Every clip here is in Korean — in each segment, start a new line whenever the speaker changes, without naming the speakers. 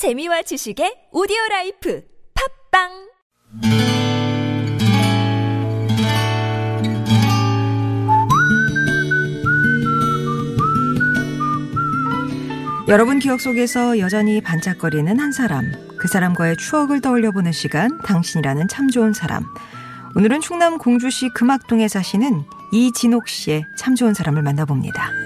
재미와 지식의 오디오 life 팟빵
여러분 기억 속에서 여전히 반짝거리는 한 사람, 그 사람과의 추억을 떠올려 보는 시간, 당신이라는 참 좋은 사람. 오늘은 충남 공주시 금악동에 사시는 이진옥 씨의 참 좋은 사람을 만나봅니다.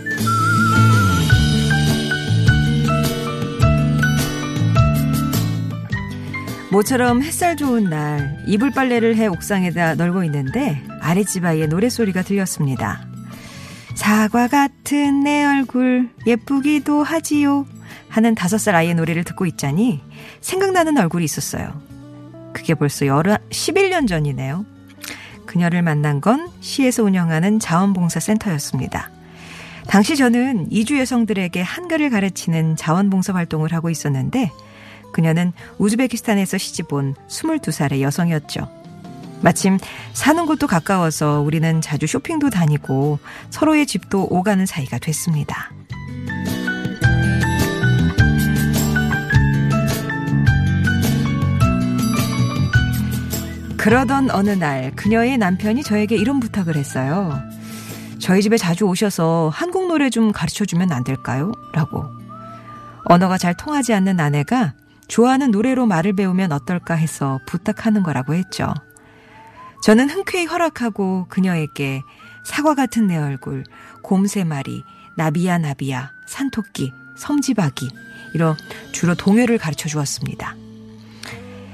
모처럼 햇살 좋은 날 이불 빨래를 해 옥상에다 널고 있는데 아랫집 아이의 노랫소리가 들렸습니다. 사과 같은 내 얼굴 예쁘기도 하지요 하는 다섯 살 아이의 노래를 듣고 있자니 생각나는 얼굴이 있었어요. 그게 벌써 여러 11년 전이네요. 그녀를 만난 건 시에서 운영하는 자원봉사센터였습니다. 당시 저는 이주 여성들에게 한글을 가르치는 자원봉사 활동을 하고 있었는데 그녀는 우즈베키스탄에서 시집온 22살의 여성이었죠. 마침 사는 곳도 가까워서 우리는 자주 쇼핑도 다니고 서로의 집도 오가는 사이가 됐습니다. 그러던 어느 날 그녀의 남편이 저에게 이런 부탁을 했어요. 저희 집에 자주 오셔서 한국 노래 좀 가르쳐 주면 안 될까요? 라고. 언어가 잘 통하지 않는 아내가 좋아하는 노래로 말을 배우면 어떨까 해서 부탁하는 거라고 했죠. 저는 흔쾌히 허락하고 그녀에게 사과 같은 내 얼굴, 곰 세 마리, 나비야 나비야, 산토끼, 섬지박이 이런 주로 동요를 가르쳐 주었습니다.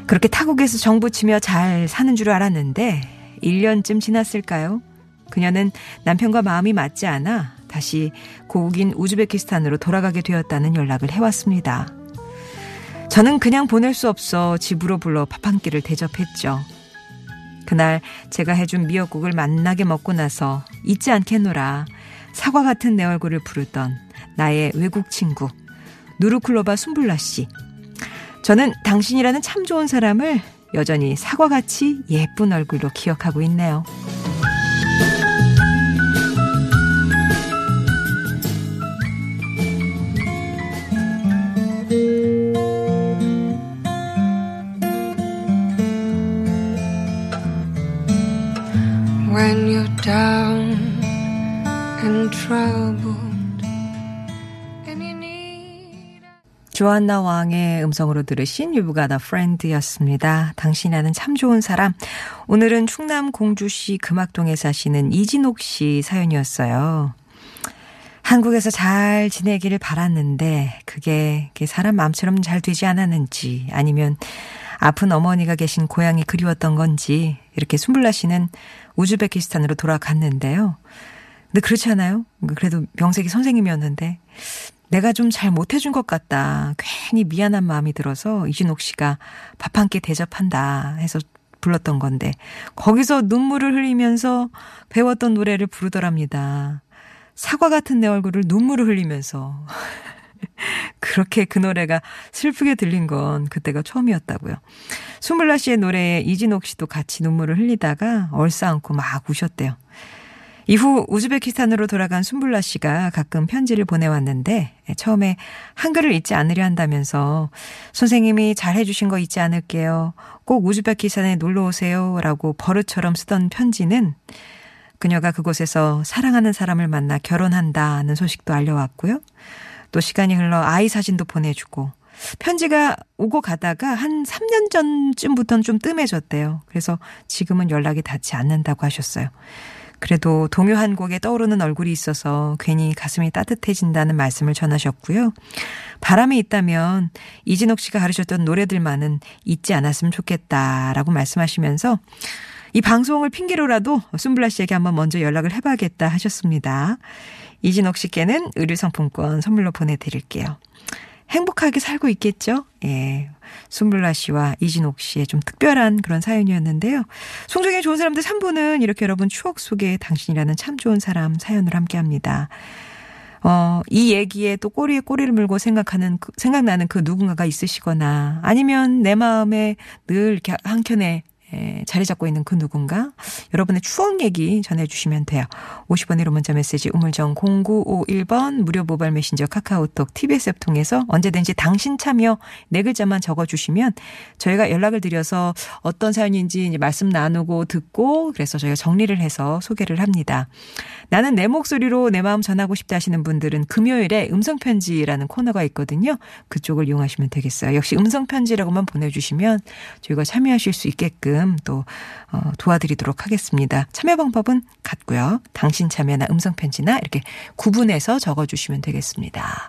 그렇게 타국에서 정부치며 잘 사는 줄 알았는데 1년쯤 지났을까요? 그녀는 남편과 마음이 맞지 않아 다시 고국인 우즈베키스탄으로 돌아가게 되었다는 연락을 해왔습니다. 저는 그냥 보낼 수 없어 집으로 불러 밥 한 끼를 대접했죠. 그날 제가 해준 미역국을 만나게 먹고 나서 잊지 않겠노라 사과 같은 내 얼굴을 부르던 나의 외국 친구 누르클로바 순블라 씨. 저는 당신이라는 참 좋은 사람을 여전히 사과같이 예쁜 얼굴로 기억하고 있네요.
When you're down and troubled and you need
조안나 왕의 음성으로 들으신 유부가다 프렌드였습니다. 당신이라는 참 좋은 사람. 오늘은 충남 공주시 금악동에 사시는 이진옥 씨 사연이었어요. 한국에서 잘 지내기를 바랐는데 그게 사람 마음처럼 잘 되지 않았는지 아니면 아픈 어머니가 계신 고향이 그리웠던 건지 이렇게 숨불라 씨는 우즈베키스탄으로 돌아갔는데요. 근데 그렇지 않아요? 그래도 명색이 선생님이었는데 내가 좀 잘 못해준 것 같다. 괜히 미안한 마음이 들어서 이진옥 씨가 밥 한 끼 대접한다 해서 불렀던 건데 거기서 눈물을 흘리면서 배웠던 노래를 부르더랍니다. 사과 같은 내 얼굴을 눈물을 흘리면서 그렇게 그 노래가 슬프게 들린 건 그때가 처음이었다고요. 숨블라 씨의 노래에 이진옥 씨도 같이 눈물을 흘리다가 얼싸안고 막 우셨대요. 이후 우즈베키스탄으로 돌아간 순블라 씨가 가끔 편지를 보내왔는데 처음에 한글을 잊지 않으려 한다면서 선생님이 잘 해주신 거 잊지 않을게요. 꼭 우즈베키스탄에 놀러 오세요 라고 버릇처럼 쓰던 편지는 그녀가 그곳에서 사랑하는 사람을 만나 결혼한다는 소식도 알려왔고요. 또 시간이 흘러 아이 사진도 보내주고 편지가 오고 가다가 한 3년 전쯤부터는 좀 뜸해졌대요. 그래서 지금은 연락이 닿지 않는다고 하셨어요. 그래도 동요 한 곡에 떠오르는 얼굴이 있어서 괜히 가슴이 따뜻해진다는 말씀을 전하셨고요. 바람이 있다면 이진옥 씨가 가르쳤던 노래들만은 잊지 않았으면 좋겠다라고 말씀하시면서 이 방송을 핑계로라도 순블라 씨에게 한번 먼저 연락을 해봐야겠다 하셨습니다. 이진옥 씨께는 의류상품권 선물로 보내드릴게요. 행복하게 살고 있겠죠? 예. 순블라 씨와 이진옥 씨의 좀 특별한 그런 사연이었는데요. 송정의 좋은 사람들 3부는 이렇게 여러분 추억 속에 당신이라는 참 좋은 사람 사연을 함께 합니다. 어, 이 얘기에 또 꼬리에 꼬리를 물고 생각하는, 그, 생각나는 그 누군가가 있으시거나 아니면 내 마음에 늘 한켠에 에, 자리 잡고 있는 그 누군가 여러분의 추억 얘기 전해주시면 돼요. 50원 1호 문자 메시지 우물정 0951번 무료 모바일 메신저 카카오톡 TBS 앱 통해서 언제든지 당신 참여 네 글자만 적어주시면 저희가 연락을 드려서 어떤 사연인지 이제 말씀 나누고 듣고 그래서 저희가 정리를 해서 소개를 합니다. 나는 내 목소리로 내 마음 전하고 싶다 하시는 분들은 금요일에 음성편지라는 코너가 있거든요. 그쪽을 이용하시면 되겠어요. 역시 음성편지라고만 보내주시면 저희가 참여하실 수 있게끔 또 어, 도와드리도록 하겠습니다. 참여 방법은 같고요. 당신 참여나 음성 편지나 이렇게 구분해서 적어주시면 되겠습니다.